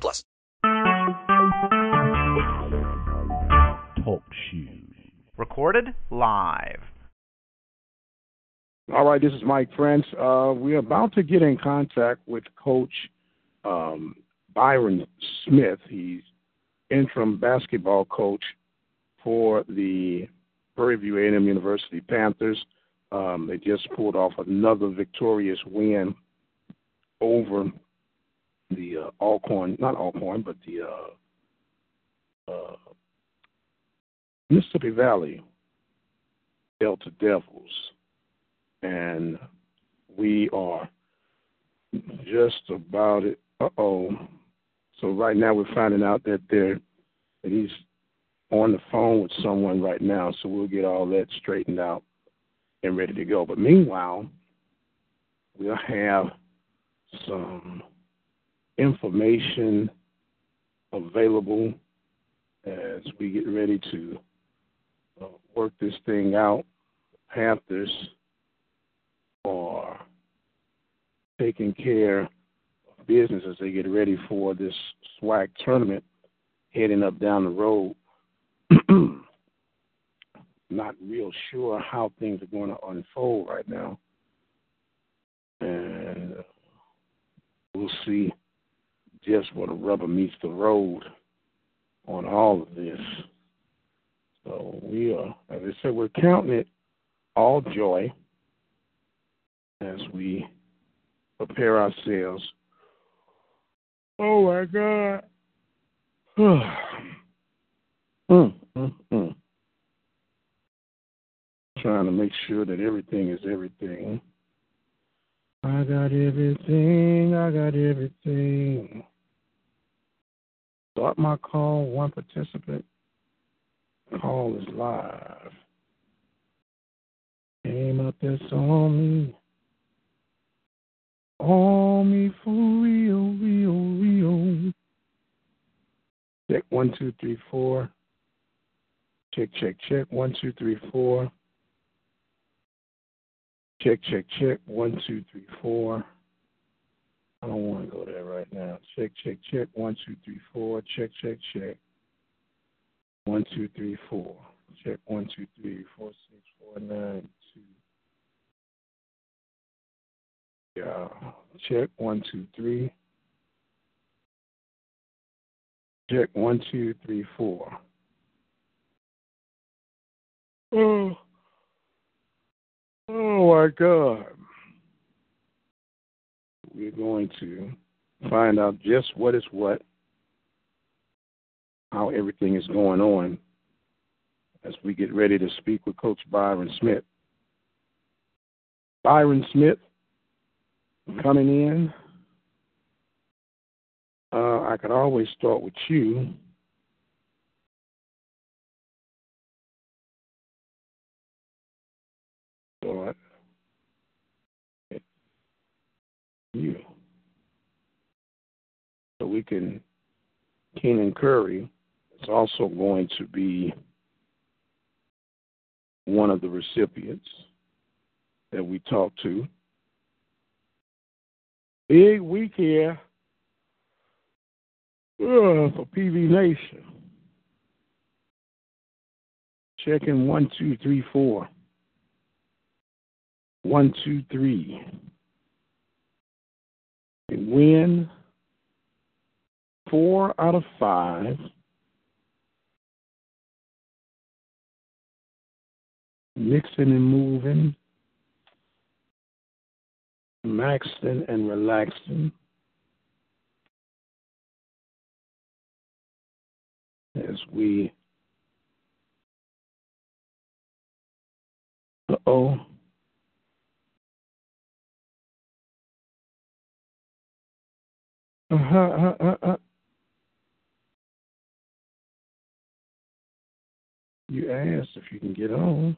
plus. Talk shoes. Recorded live. All right, this is Mike Prince. Uh, we're about to get in contact with Coach um, Byron Smith. He's interim basketball coach for the Prairie View A&M University Panthers. Um, they just pulled off another victorious win over the uh, Alcorn, not Alcorn, but the uh, uh, Mississippi Valley Delta Devils. And we are just about it. Uh oh. So right now we're finding out that they're that he's on the phone with someone right now. So we'll get all that straightened out and ready to go. But meanwhile, we'll have some information available as we get ready to uh, work this thing out. Panthers are taking care of business as they get ready for this SWAC tournament heading up down the road. Not real sure how things are going to unfold right now. And we'll see just where the rubber meets the road on all of this. So we are, as I said, we're counting it all joy as we prepare ourselves. Oh my God. mm, mm, mm. Trying to make sure that everything is everything. I got everything, I got everything. Start my call, one participant. Call is live. Came up there saw me. On me for real, real, real. Check one, two, three, four. Check, check, check. One, two, three, four. Check, check, check. One, two, three, four. I don't want to go there right now. Check, check, check. One, two, three, four. Check, check, check. One, two, three, four. Check one, two, three, four, six, four, nine, two. Yeah. Check one, two, three. Check one, two, three, four. Oh. Oh my God. We're going to find out just what is what, how everything is going on as we get ready to speak with Coach Byron Smith. Byron Smith coming in. Uh, I could always start with you. Start you. So we can, Keenan Curry is also going to be one of the recipients that we talked to. Big week here uh, for PV Nation. Checking one, two, three, four. One, two, three. And win four out of five. Mixing and moving. Maxing and relaxing. As we. Uh oh. Uh-huh, uh-huh, uh-huh. You asked if you can get on.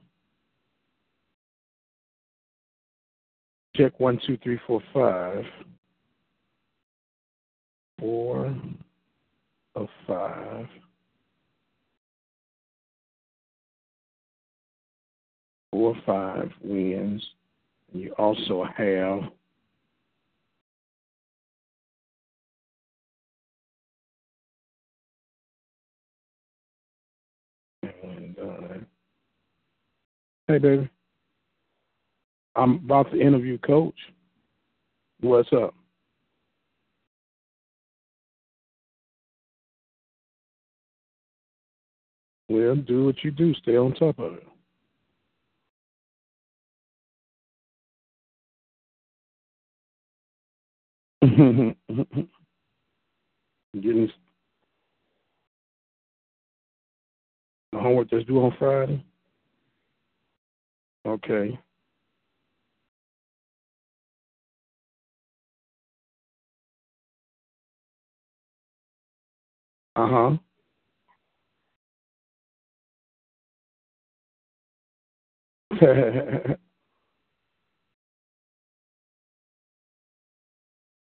Check one, two, three, four, five. Four of five. Four five wins. You also have hey baby. I'm about to interview coach. What's up? Well, do what you do. Stay on top of it. Getting the homework that's due on Friday. Okay. Uh huh.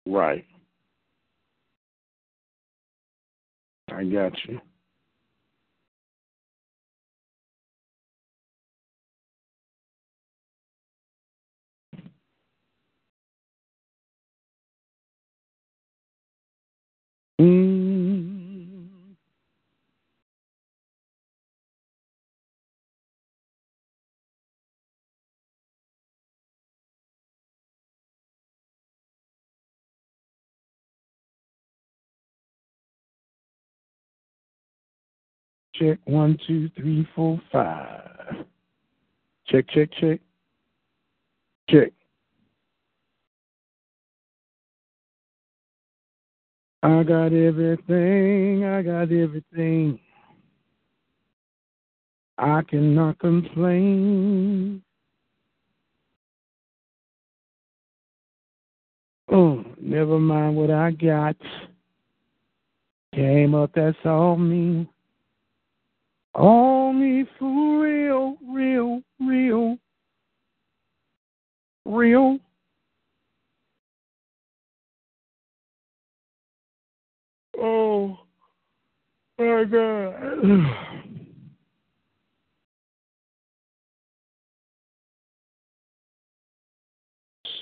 right. I got you. Check one, two, three, four, five. Check, check, check. Check. I got everything. I got everything. I cannot complain. Oh, never mind what I got. Came up, that's all me. All me for real, real, real, real. Oh my God.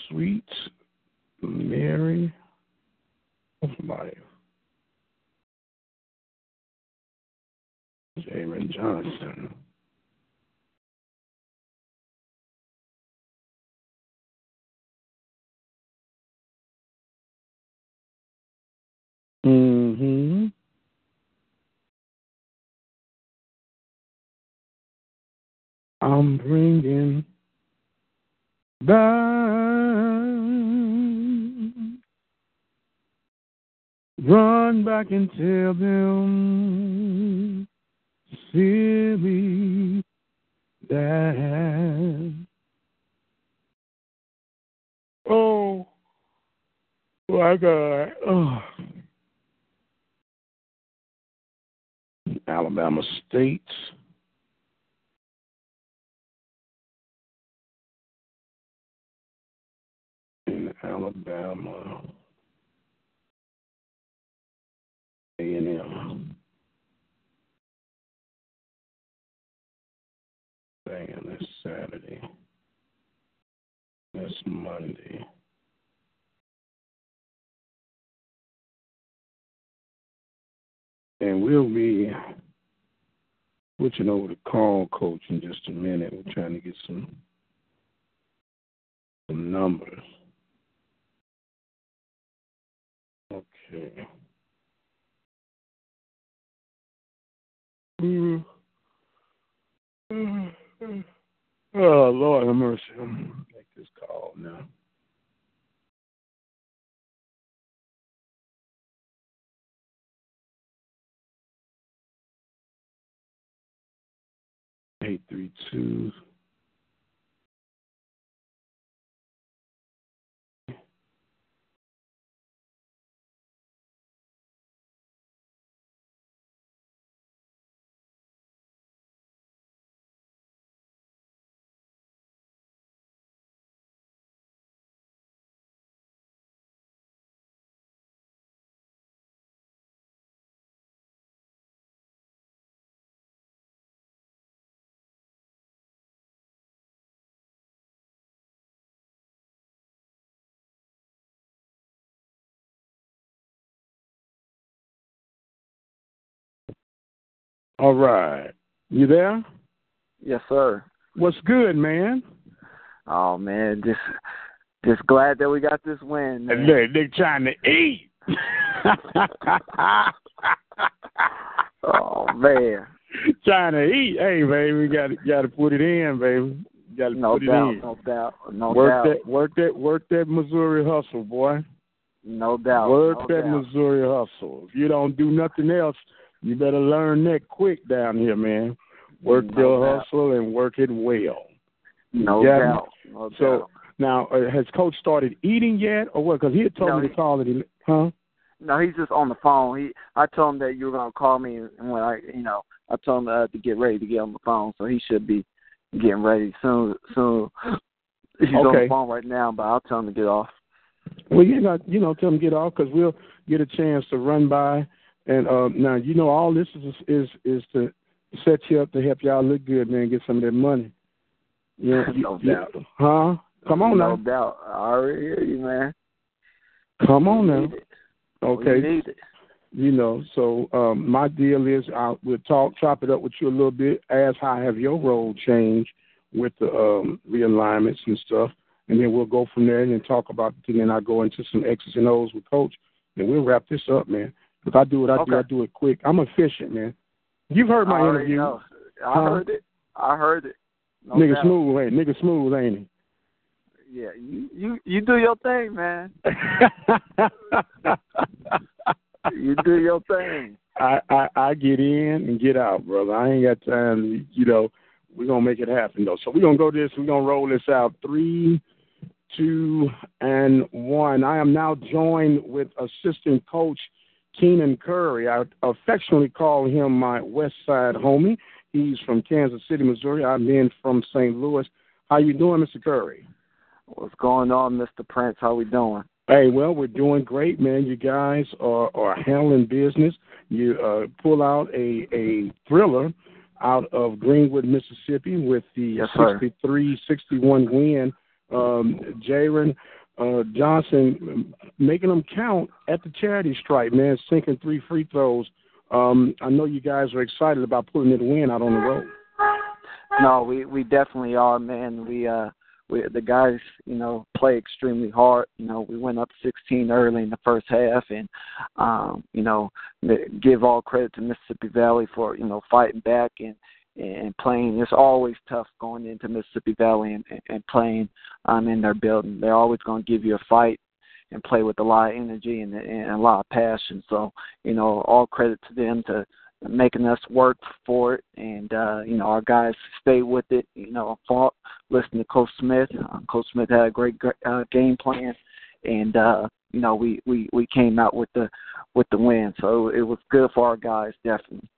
Sweet Mary of life. Jamin Johnson. Mm-hmm. I'm bringing back run back and tell them silly that oh my God. Oh. Alabama State. In Alabama. A&M. Damn, that's Saturday. That's Monday. And we'll be switching over to call coach in just a minute. We're trying to get some some numbers. Okay. Mm. Oh Lord have mercy. Make this call now. Eight three two All right. You there? Yes, sir. What's good, man? Oh man, just just glad that we got this win. Man. They they trying to eat. oh man. Trying to eat. Hey, baby, we got got to put it in, baby. Got to No put doubt, it in. no doubt, no work doubt, that, work that, work that Missouri hustle, boy. no doubt. Work no that doubt. Missouri hustle. If you don't do nothing else, you better learn that quick down here, man. Work No your doubt. hustle and work it well. No Yeah. doubt. No So doubt. now, uh, has Coach started eating yet, or what? Because he had told No, me to call it. Huh? No, he's just on the phone. He, I told him that you were gonna call me, and when I, you know, I told him uh, to get ready to get on the phone, so he should be getting ready soon. Soon. He's on the phone right now, but I'll tell him to get off. Well, you got you know, tell him to get off because we'll get a chance to run by. And uh, now you know all this is is is to set you up to help y'all look good, man. Get some of that money. Yeah, you- No you- doubt. Huh? Come on no now. No doubt. I already hear you, man. Come on We now. need it. Okay. We need it. you know so um my deal is i'll we'll talk chop it up with you a little bit ask how have your role changed with the um realignments and stuff and then we'll go from there and then talk about it and then i'll go into some x's and o's with coach and we'll wrap this up man if i do what i do i do it quick i'm efficient man you've heard my I interview know. I Huh? heard it. I heard it. No nigga doubt. smooth ain't nigga smooth ain't Yeah, you you you do your thing, man. You do your thing. I, I I get in and get out, brother. I ain't got time. To, you know, we're gonna make it happen though. So we're gonna go this. We're gonna roll this out. Three, two, and one. I am now joined with assistant coach Keenan Curry. I affectionately call him my West Side homie. He's from Kansas City, Missouri. I'm in from St. Louis. How you doing, Mr. Curry? What's going on, Mr. Prince? How we doing? Hey, well, we're doing great, man. You guys are, are handling business. You uh, pull out a, a thriller out of Greenwood, Mississippi with the Yes, 63-61 win. Um, Jaron uh, Johnson making them count at the charity stripe, man, sinking three free throws. Um, I know you guys are excited about pulling that win out on the road. No, we we definitely are, man. We uh we the guys, you know, play extremely hard. You know, we went up 16 early in the first half, and um, you know, give all credit to Mississippi Valley for you know fighting back and and playing. It's always tough going into Mississippi Valley and, and playing um in their building. They're always going to give you a fight and play with a lot of energy and, and a lot of passion. So you know, all credit to them to making us work for it and uh you know our guys stayed with it you know fought listened to coach smith uh, coach smith had a great uh, game plan and uh you know we we we came out with the with the win so it was good for our guys definitely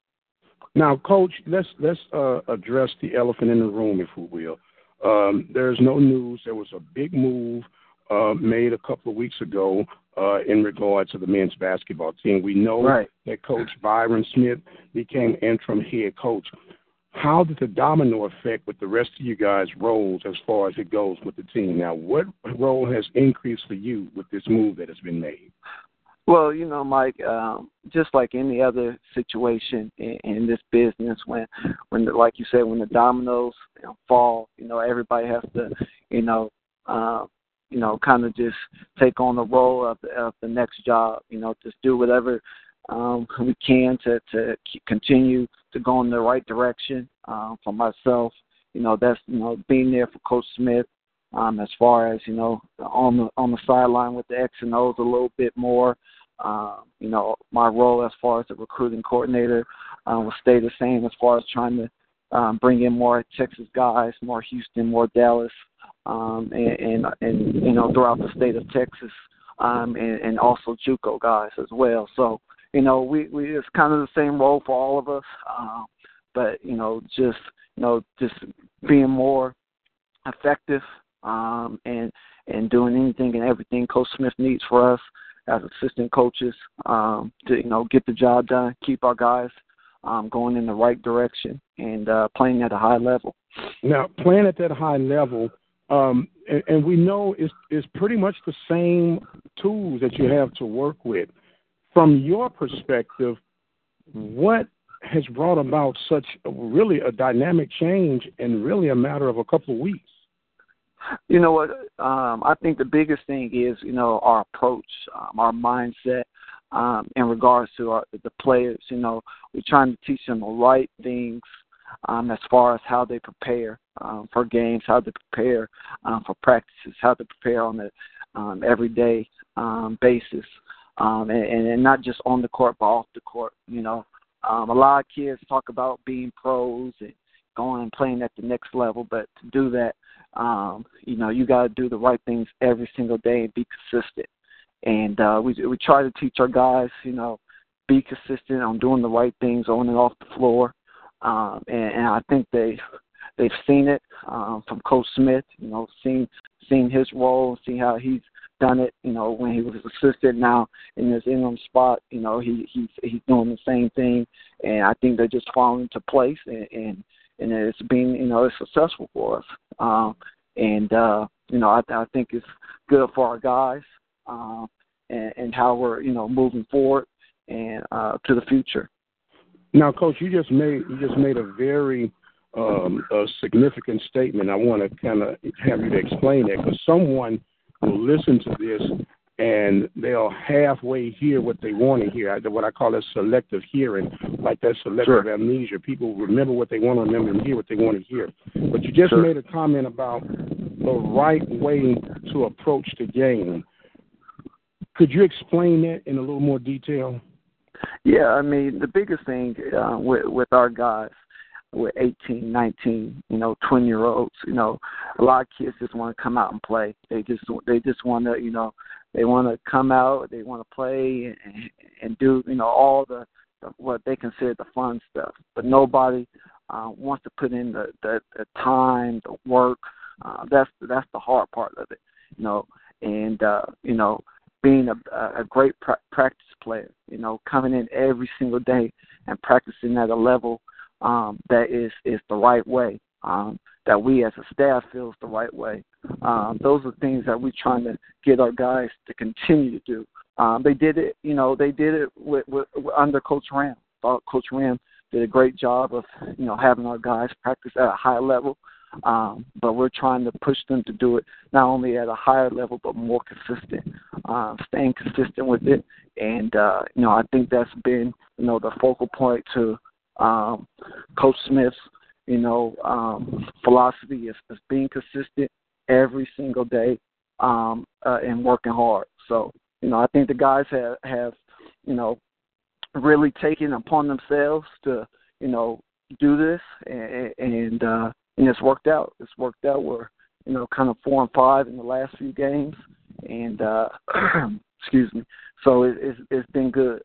Now, Coach, let's let's uh, address the elephant in the room, if we will. Um, there's no news. There was a big move uh, made a couple of weeks ago uh, in regard to the men's basketball team. We know right that Coach Byron Smith became interim head coach. How did the domino effect with the rest of you guys' roles as far as it goes with the team? Now, what role has increased for you with this move that has been made? Well, you know, Mike, um, just like any other situation in, in this business, when, when, the, like you said, when the dominoes you know, fall, you know, everybody has to, you know, uh, you know, kind of just take on the role of the, of the next job. You know, just do whatever um, we can to to continue to go in the right direction. Um, for myself, you know, that's you know being there for Coach Smith um, as far as you know on the on the sideline with the X and O's a little bit more. Um, you know, my role as far as the recruiting coordinator uh, will stay the same as far as trying to um, bring in more Texas guys, more Houston, more Dallas, um, and, and and you know throughout the state of Texas, um, and, and also JUCO guys as well. So you know we we it's kind of the same role for all of us, um, but you know just you know just being more effective um, and and doing anything and everything Coach Smith needs for us as assistant coaches um, to you know get the job done, keep our guys um, going in the right direction, and uh, playing at a high level. Now, playing at that high level, um, and, and we know it's, it's pretty much the same tools that you have to work with. From your perspective, what has brought about such really a dynamic change in really a matter of a couple of weeks? You know what? Um, I think the biggest thing is you know our approach, um, our mindset um, in regards to our, the players. You know, we're trying to teach them the right things um, as far as how they prepare um, for games, how they prepare um, for practices, how they prepare on the um, everyday um, basis, um, and, and not just on the court but off the court. You know, um, a lot of kids talk about being pros and going and playing at the next level, but to do that, um, you know, you got to do the right things every single day and be consistent. And uh, we we try to teach our guys, you know, be consistent on doing the right things on and off the floor. Um, and, and I think they they've seen it um, from Coach Smith. You know, seen seen his role, seen how he's done it. You know, when he was assistant, now in his interim spot, you know, he he's he's doing the same thing, and I think they're just falling into place, and and, and it's been you know it's successful for us. Um, and uh, you know, I, I think it's good for our guys, um, and, and how we're you know moving forward and uh, to the future. Now, Coach, you just made you just made a very um, a significant statement. I want to kind of have you to explain it because someone will listen to this and they'll halfway hear what they want to hear. What I call a selective hearing, like that selective sure. amnesia. People remember what they want to remember and hear what they want to hear. But you just sure. made a comment about the right way to approach the game. Could you explain that in a little more detail? Yeah, I mean the biggest thing uh, with with our guys with 18, 19, you know, 20 year olds. You know, a lot of kids just want to come out and play. They just they just want to, you know, they want to come out. They want to play and, and do, you know, all the, the what they consider the fun stuff. But nobody uh, wants to put in the, the the time, the work. Uh, that's that's the hard part of it, you know. And uh, you know, being a, a great pra- practice player, you know, coming in every single day and practicing at a level um, that is is the right way. Um, that we as a staff feels the right way. Um, those are things that we're trying to get our guys to continue to do. Um, they did it, you know, they did it with, with, under Coach Rimm. Thought Coach Rimm did a great job of, you know, having our guys practice at a high level. Um, but we're trying to push them to do it not only at a higher level but more consistent, uh, staying consistent with it. And uh, you know, I think that's been you know the focal point to um, Coach Smith's, you know, um, philosophy is, is being consistent every single day um, uh, and working hard. So, you know, I think the guys have, have, you know, really taken upon themselves to, you know, do this, and and, uh, and it's worked out. It's worked out. We're, you know, kind of four and five in the last few games, and uh, excuse me. So it, it's it's been good.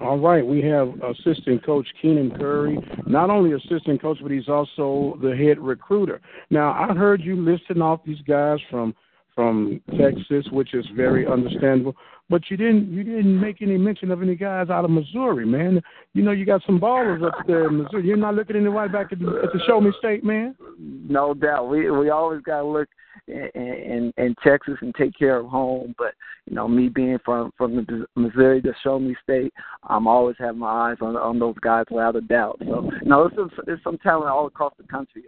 All right, we have assistant coach Keenan Curry. Not only assistant coach, but he's also the head recruiter. Now, I heard you listing off these guys from from Texas, which is very understandable. But you didn't you didn't make any mention of any guys out of Missouri, man. You know you got some ballers up there in Missouri. You're not looking anywhere back at the, at the Show Me State, man. No doubt. We we always got to look in, in in Texas and take care of home. But you know, me being from from the Missouri, the Show Me State, I'm always having my eyes on on those guys without a doubt. So know, there's some, some talent all across the country,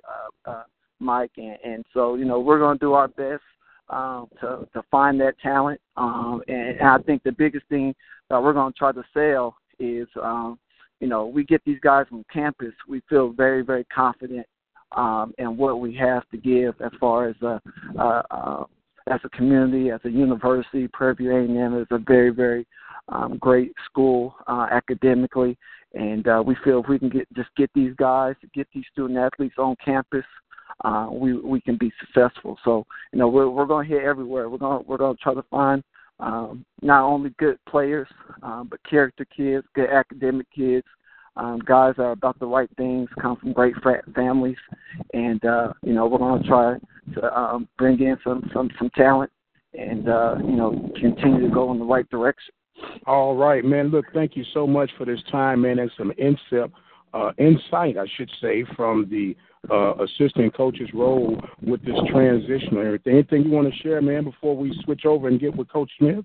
uh, uh, Mike, and, and so you know we're to do our best um, to to find that talent. Um, and, and I think the biggest thing that we're going to try to sell is, um, you know, we get these guys on campus. We feel very very confident um, in what we have to give as far as a, uh, uh, as a community, as a university. Prairie View A&M is a very very um, great school uh, academically, and uh, we feel if we can get just get these guys, get these student athletes on campus, uh, we we can be successful. So you know we're we're going to hit everywhere. We're going we're going to try to find um, not only good players, um, but character kids, good academic kids, um, guys that are about the right things, come from great families, and uh, you know we're going to try to um, bring in some some some talent and uh, you know continue to go in the right direction. All right, man. Look, thank you so much for this time, man, and some insight, uh, insight, I should say, from the uh, assistant coach's role with this transition and everything. Anything you want to share, man, before we switch over and get with Coach Smith?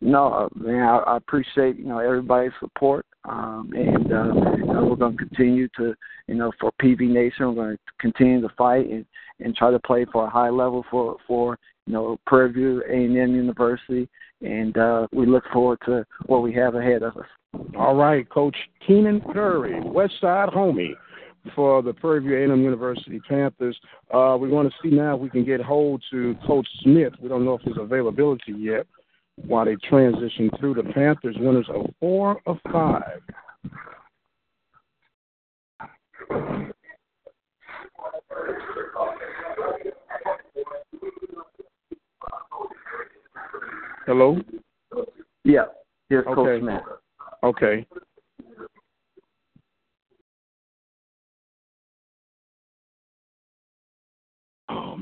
no, man, I, I appreciate you know everybody's support, um, and uh, you know, we're going to continue to you know for PV Nation, we're going to continue to fight and and try to play for a high level for for you know Prairie View A and M University, and uh, we look forward to what we have ahead of us. All right, Coach Keenan Curry, West Side homie for the Prairie View A&M University Panthers. Uh, we want to see now if we can get hold to Coach Smith. We don't know if there's availability yet while they transition through the Panthers. Winners of four of five. Hello? Yeah, here's Okay. Coach Smith. Okay.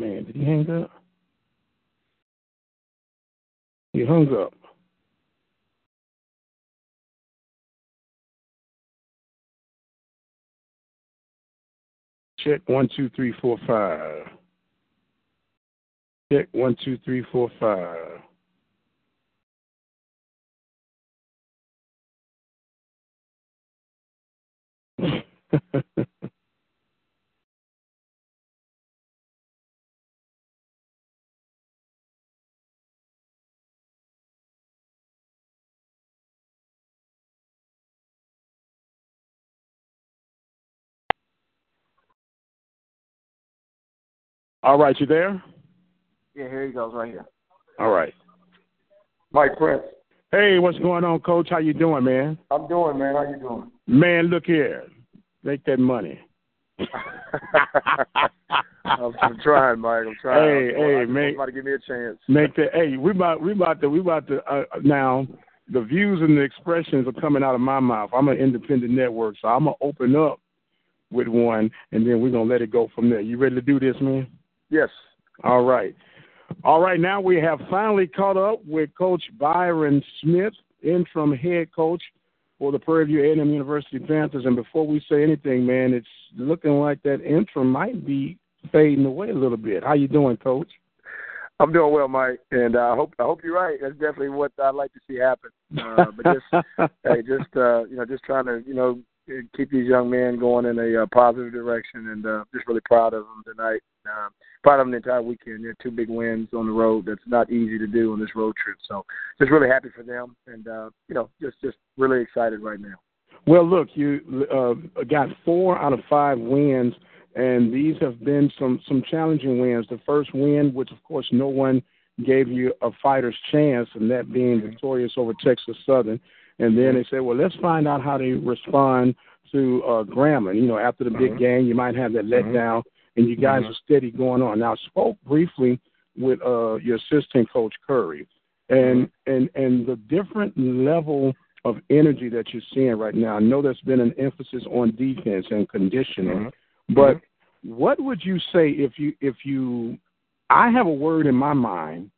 Man, did he hang up? He hung up. Check one two three four five. Check one two three four five. All right, you there? Yeah, here he goes right here. All right. Mike Prince. Hey, what's going on, Coach? How you doing, man? I'm doing, man. How you doing? Man, look here. Make that money. I'm, I'm trying, Mike. I'm trying. Hey, I'm, hey, I'm, man. Somebody give me a chance. Make that. Hey, we about we about to we about to uh, now. The views and the expressions are coming out of my mouth. I'm an independent network, so I'm gonna open up with one, and then we're gonna let it go from there. You ready to do this, man? Yes. All right. All right, now we have finally caught up with Coach Byron Smith, interim head coach for the Prairie View A&M University Panthers. And before we say anything, man, it's looking like that interim might be fading away a little bit. How you doing, Coach? I'm doing well, Mike, and uh, I hope I hope you're right. That's definitely what I'd like to see happen. Uh, but just hey, just uh, you know, just trying to you know keep these young men going in a uh, positive direction, and uh, just really proud of them tonight. Uh, proud of them the entire weekend. They're two big wins on the road. That's not easy to do on this road trip. So just really happy for them, and uh, you know, just just really excited right now. Well, look, you uh, got four out of five wins, and these have been some some challenging wins. The first win, which of course no one gave you a fighter's chance, and that being victorious over Texas Southern. And then mm-hmm. they said, well, let's find out how they respond to uh, Grambling. You know, after the big mm-hmm. game, you might have that letdown, mm-hmm. and you guys are steady going on. Now, I spoke briefly with uh, your assistant coach Curry, and and and the different level of energy that you're seeing right now. I know there's been an emphasis on defense and conditioning, but what would you say if you if you I have a word in my mind,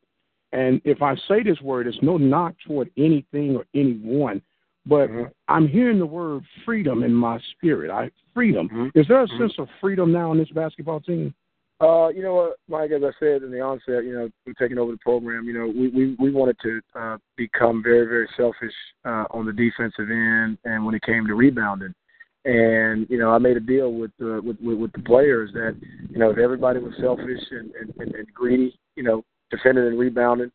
and if I say this word, it's no knock toward anything or anyone, but I'm hearing the word freedom in my spirit. I freedom. Is there a sense of freedom now in this basketball team? Uh, you know what, Mike? As I said in the onset, you know, we're taking over the program. You know, we we, we wanted to uh, become very very selfish uh, on the defensive end, and when it came to rebounding, and you know, I made a deal with the with, with with the players that you know if everybody was selfish and and, and, and greedy, you know, defending and rebounding,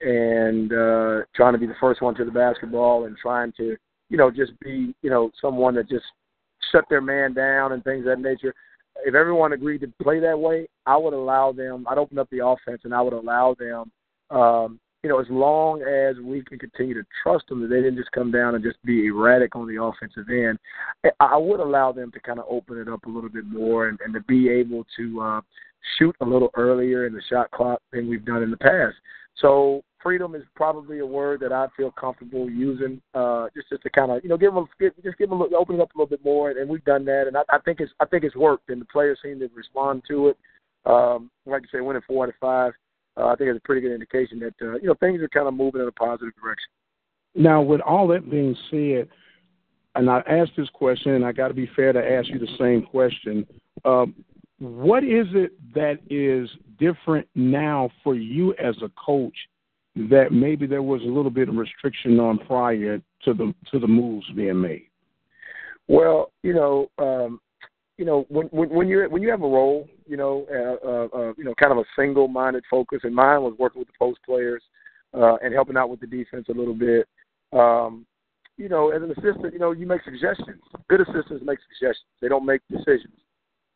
and uh, trying to be the first one to the basketball, and trying to you know just be you know someone that just shut their man down and things of that nature if everyone agreed to play that way, I would allow them. I'd open up the offense and I would allow them. Um, you know, as long as we can continue to trust them that they didn't just come down and just be erratic on the offensive end, I would allow them to kind of open it up a little bit more and, and to be able to uh, shoot a little earlier in the shot clock than we've done in the past. So freedom is probably a word that I feel comfortable using, uh, just just to kind of you know give them give, just give them a little, open it up a little bit more, and we've done that, and I, I think it's I think it's worked, and the players seem to respond to it. Um, like you say, winning four out of five, uh, I think it's a pretty good indication that uh, you know things are kind of moving in a positive direction. Now, with all that being said, and I asked this question, and I got to be fair to ask you the same question. Um, what is it that is different now for you as a coach that maybe there was a little bit of restriction on prior to the to the moves being made? Well, you know, um, you know, when when when you when you have a role, you know, uh, uh, uh, you know, kind of a single-minded focus, and mine was working with the post players uh, and helping out with the defense a little bit. Um, you know, as an assistant, you know, you make suggestions. Good assistants make suggestions. They don't make decisions.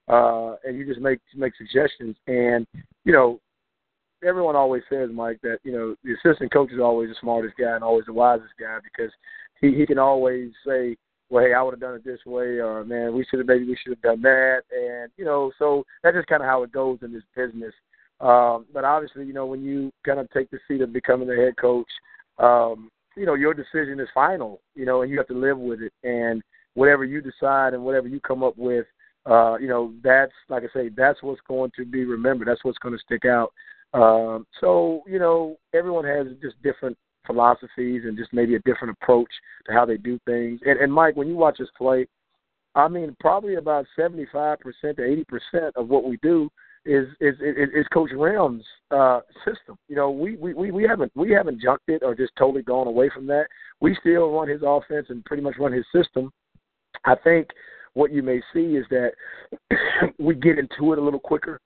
Uh, and you just make make suggestions. And you know, everyone always says, Mike, that you know the assistant coach is always the smartest guy and always the wisest guy because he he can always say, well, hey, I would have done it this way, or man, we should have maybe we should have done that, and you know, so that's just kind of how it goes in this business. Um, but obviously, you know, when you kind of take the seat of becoming the head coach, um, you know your decision is final, you know, and you have to live with it. And whatever you decide and whatever you come up with, uh, you know, that's like I say, that's what's going to be remembered. That's what's going to stick out. Um, so you know, everyone has just different philosophies and just maybe a different approach to how they do things. And, and Mike, when you watch us play, I mean, probably about seventy-five percent to eighty percent of what we do is is is, is Coach Rimm's uh, system. You know, we, we we haven't we haven't junked it or just totally gone away from that. We still run his offense and pretty much run his system. I think what you may see is that we get into it a little quicker.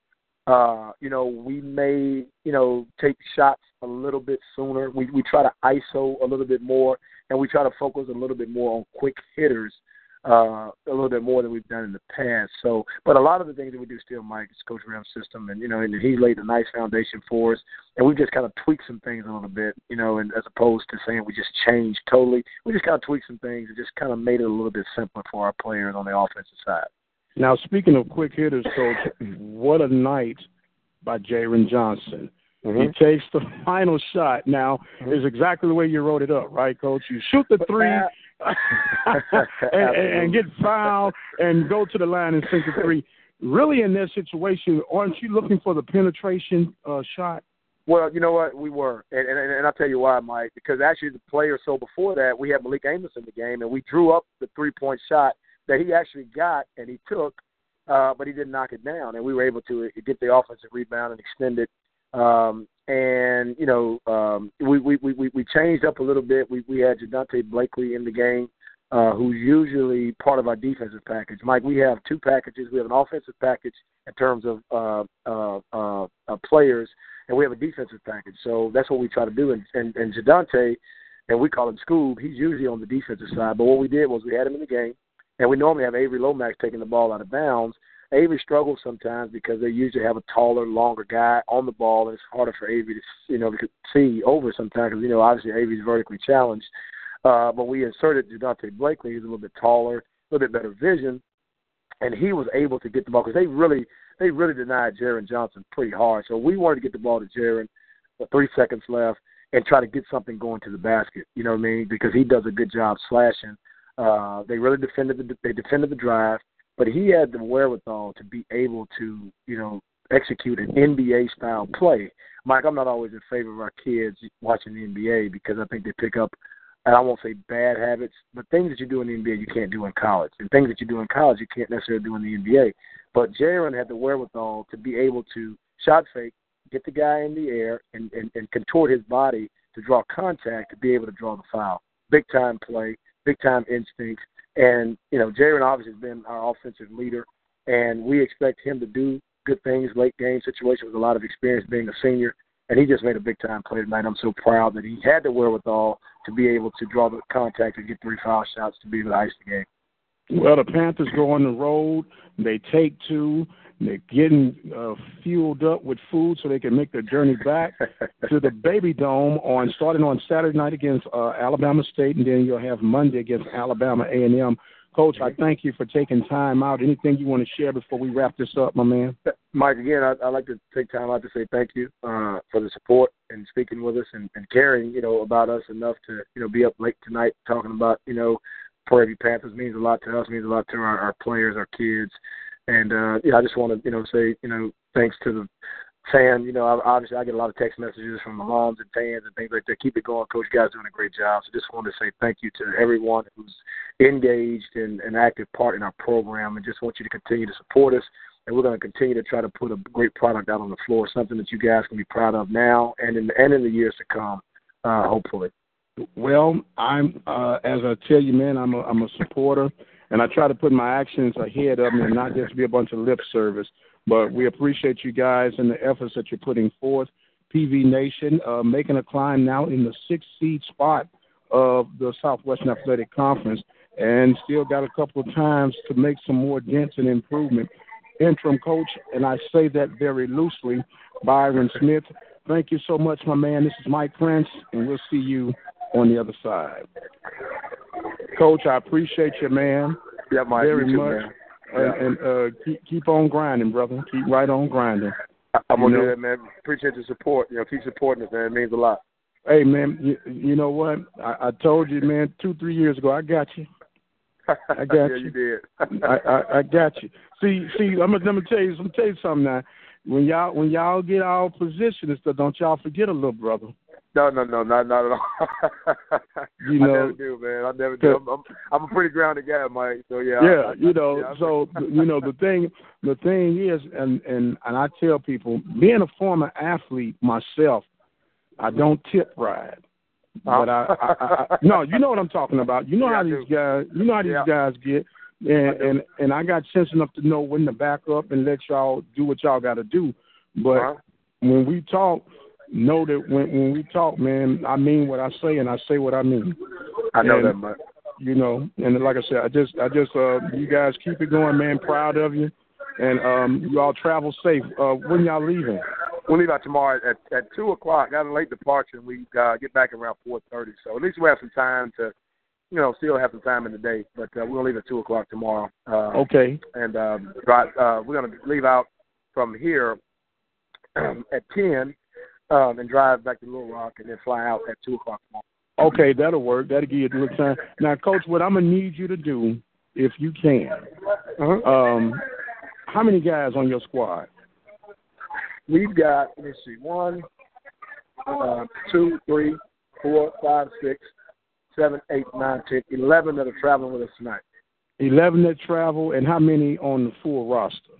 Uh, you know, we may, you know, take shots a little bit sooner. We we try to ISO a little bit more, and we try to focus a little bit more on quick hitters uh, a little bit more than we've done in the past. So, but a lot of the things that we do still, Mike, is Coach Rimm's system, and you know, and he laid a nice foundation for us, and we just kind of tweaked some things a little bit, you know, and as opposed to saying we just changed totally, we just kind of tweaked some things and just kind of made it a little bit simpler for our players on the offensive side. Now, speaking of quick hitters, Coach, what a night by Jaron Johnson. Mm-hmm. He takes the final shot. Now, mm-hmm. is exactly the way you wrote it up, right, Coach? You shoot the three, and, and, get fouled and go to the line and sink a three. Really, in that situation, aren't you looking for the penetration uh, shot? Well, you know what, we were, and, and and I'll tell you why, Mike. Because actually, the player so before that, we had Malik Amos in the game, and we drew up the three point shot that he actually got and he took, uh, but he didn't knock it down, and we were able to get the offensive rebound and extend it. Um, and you know um, we, we we we changed up a little bit. We we had Jadante Blakely in the game, uh, who's usually part of our defensive package. Mike, we have two packages. We have an offensive package in terms of uh, uh, uh, uh, players, and we have a defensive package. So that's what we try to do. And and, and Jadante, and we call him Scoob. He's usually on the defensive side. But what we did was we had him in the game, and we normally have Avery Lomax taking the ball out of bounds. Avery struggles sometimes because they usually have a taller, longer guy on the ball, and it's harder for Avery to you know to see over sometimes because you know obviously Avery's vertically challenged. Uh, but we inserted Jadante Blakely, who's a little bit taller, a little bit better vision, and he was able to get the ball because they really they really denied Jaron Johnson pretty hard. So we wanted to get the ball to Jaron, with three seconds left, and try to get something going to the basket. You know what I mean? Because he does a good job slashing. Uh, they really defended the they defended the drive but he had the wherewithal to be able to, you know, execute an NBA style play. Mike, I'm not always in favor of our kids watching the NBA because I think they pick up, and I won't say bad habits, but things that you do in the NBA you can't do in college, and things that you do in college you can't necessarily do in the NBA. But Jaron had the wherewithal to be able to shot fake, get the guy in the air, and, and, and contort his body to draw contact to be able to draw the foul. Big time play, big time instincts, and, you know, Jaron obviously has been our offensive leader, and we expect him to do good things, late game situations with a lot of experience being a senior. And he just made a big time play tonight. I'm so proud that he had the wherewithal to be able to draw the contact and get three foul shots to be able to ice the game. Well, the Panthers go on the road. They take two. They're getting uh, fueled up with food so they can make their journey back to the Baby Dome on starting on Saturday night against uh, Alabama State, and then you'll have Monday against Alabama A&M. Coach, I thank you for taking time out. Anything you want to share before we wrap this up, my man? Mike, again, I, I'd like to take time out to say thank you uh, for the support and speaking with us and, and caring, you know, about us enough to, you know, be up late tonight talking about, you know, Prairie Panthers means a lot to us, means a lot to our, our players, our kids, and uh, yeah, I just want to you know say you know thanks to the fan. You know, obviously I get a lot of text messages from the moms and fans and things like that. Keep it going, Coach. You guys doing a great job. So just wanted to say thank you to everyone who's engaged and an active part in our program, and just want you to continue to support us. and we're going to continue to try to put a great product out on the floor, something that you guys can be proud of now and in and in the years to come, uh, hopefully. Well, I'm uh, as I tell you, man, I'm a I'm a supporter, and I try to put my actions ahead of me, and not just be a bunch of lip service. But we appreciate you guys and the efforts that you're putting forth. PV Nation uh, making a climb now in the sixth seed spot of the Southwestern Athletic Conference, and still got a couple of times to make some more dents and improvement. Interim coach, and I say that very loosely, Byron Smith. Thank you so much, my man. This is Mike Prince, and we'll see you on the other side. Coach, I appreciate you, man. Yeah, Mike, very too, much. man. And, and uh, keep keep on grinding, brother. Keep right on grinding. I- I'm gonna do that, man. Appreciate the support. You know, keep supporting us, man. It means a lot. Hey, man, you, you know what? I, I told you, man, two three years ago, I got you. I got yeah, you. you did. I, I, I got you. See, see, I'm gonna, let me tell you, let me tell you something now. When y'all when y'all get our position and stuff, don't y'all forget a little brother. No, no, no, not not at all. You know, I never do, man. I never do. I'm, I'm, I'm a pretty grounded guy, Mike. So yeah. Yeah, I, you know. yeah, so you know the thing, the thing is, and and and I tell people, being a former athlete myself, I don't tip ride. But I, I, I, I no, you know what I'm talking about. You know Yeah, how these guys, you know how these Yeah. guys get, and and and I got sense enough to know when to back up and let y'all do what y'all got to do. But Uh-huh. when we talk, know that when when we talk, man, I mean what I say and I say what I mean. I know and- that, but You know, and like I said, I just I just uh you guys keep it going, man. Proud of you, and um you all travel safe. Uh, when y'all leaving? We'll leave out tomorrow at at two o'clock. Got a late departure, and we uh, get back around four thirty. So at least we have some time to, you know, still have some time in the day. But uh, we'll leave at two o'clock tomorrow. Uh, Okay, and um, drive, uh, we're going to leave out from here um, at ten um, and drive back to Little Rock, and then fly out at two o'clock tomorrow. okay, that'll work. That'll give you a little time. Now, Coach, what I'm gonna need you to do, if you can, Uh-huh. um, how many guys on your squad? We've got let me see one, uh, two, three, four, five, six, seven, eight, nine, ten, eleven that are traveling with us tonight. Eleven that travel, and how many on the full roster?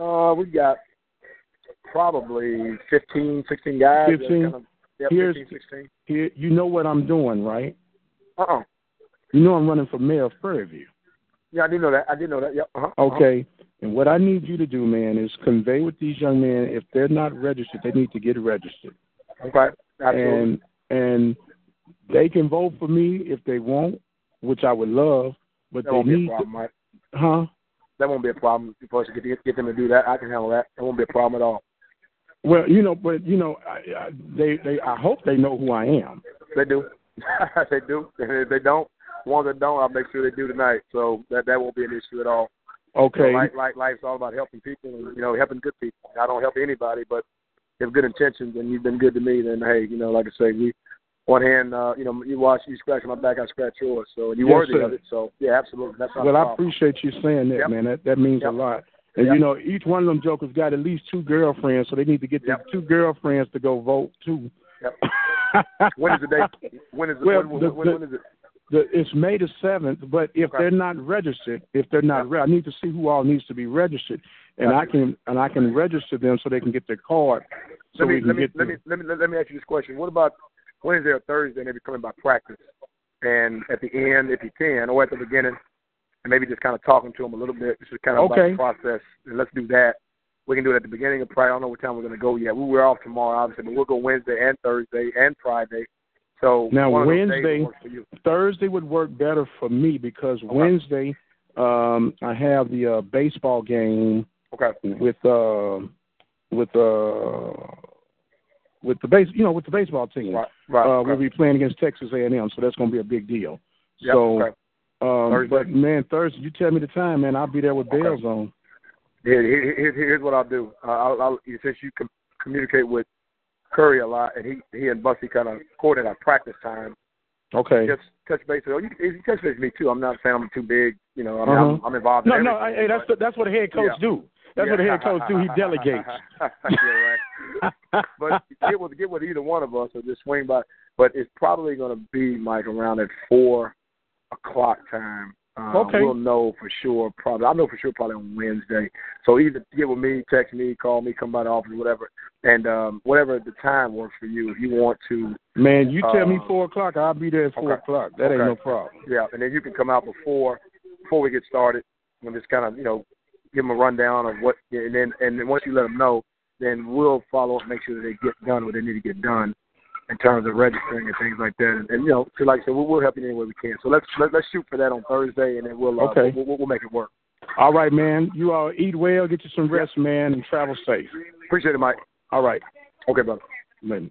Uh, we've got probably 15, 16 guys. 15? Kind of, yeah, Here's- 15, 16. Here, you know what I'm doing, right? Uh-uh. You know I'm running for mayor of Prairie View. Yeah, I did know that. I did know that. Yep. Uh-huh. Okay. And what I need you to do, man, is convey with these young men if they're not registered, they need to get registered. Uh-huh. Okay. Absolutely. And and they can vote for me if they want, which I would love, but that they won't be a need problem, to, huh? That won't be a problem. If us to get get them to do that, I can handle that. That won't be a problem at all. Well, you know, but you know, I, I, they they I hope they know who I am. They do. they do. And if they don't, ones that don't, I'll make sure they do tonight. So that that won't be an issue at all. Okay. So life, life, life's all about helping people and you know helping good people. I don't help anybody, but if good intentions and you've been good to me, then hey, you know, like I say, we one hand, uh, you know, you watch, you scratch my back, I scratch yours. So and you're Yes, worthy sir. of it. So yeah, absolutely. That's not well, I appreciate you saying that, Yep. man. That that means Yep. a lot. And Yep. you know, each one of them jokers got at least two girlfriends, so they need to get Yep. the two girlfriends to go vote too. Yep. When is the date? When is it? Well, when, the- when, the- when is it? The, it's May the seventh, but if Okay. they're not registered, if they're not, re- I need to see who all needs to be registered, and I can and I can register them so they can get their card. So let me we can let me let me let me let me ask you this question. What about Wednesday or Thursday? Maybe coming by practice, and at the end, if you can, or at the beginning, and maybe just kind of talking to them a little bit. This is kind of Okay. about the process, and let's do that. We can do it at the beginning of Friday. I don't know what time we're going to go yet. We're off tomorrow, obviously, but we'll go Wednesday and Thursday and Friday. So Now, one of those days Wednesday- will work for you. Thursday would work better for me because Wednesday um, I have the uh, baseball game Okay. with uh, with uh, with the base, you know, with the baseball team. Right. Right. Uh, okay. We'll be playing against Texas A&M, so that's going to be a big deal. Yep, so, okay. Um, Thursday? but man, Thursday, you tell me the time, man. I'll be there with Okay. bells on. Here, here, here- here's what I'll do. Uh, I'll, I'll, since you com- communicate with Curry a lot, and he he and Bussy kind of coordinate our practice time. Okay. Just touch base. with- You, can- you can touch base with me too. I'm not saying I'm too big. You know, I mean, Uh-huh. I'm, I'm involved. No, in no, I, hey, that's the, that's what a head coach Yeah. do. That's what a head coach do. He delegates. yeah, right. But get with get with either one of us, or just swing by. But it's probably going to be Mike around at four o'clock time. Uh, Okay. We'll know for sure. Probably, I know for sure probably on Wednesday. So either get with me, text me, call me, come by the office, whatever, and um, whatever the time works for you. If you want to, Man, you tell me Uh, four o'clock, I'll be there at four okay. o'clock. That ain't no problem. yeah, and then you can come out before before we get started and just kind of you know give them a rundown of what, and then and then once you let them know, then we'll follow up, make sure that they get done what they need to get done in terms of registering and things like that. And, and you know, so like I said, we'll, we'll help you any way we can. So let's let, let's shoot for that on Thursday, and then we'll uh, Okay. we'll, we'll, we'll make it work. All right, man. You all eat well, get you some rest, man, and travel safe. Appreciate it, Mike. All right. Okay, brother. Later.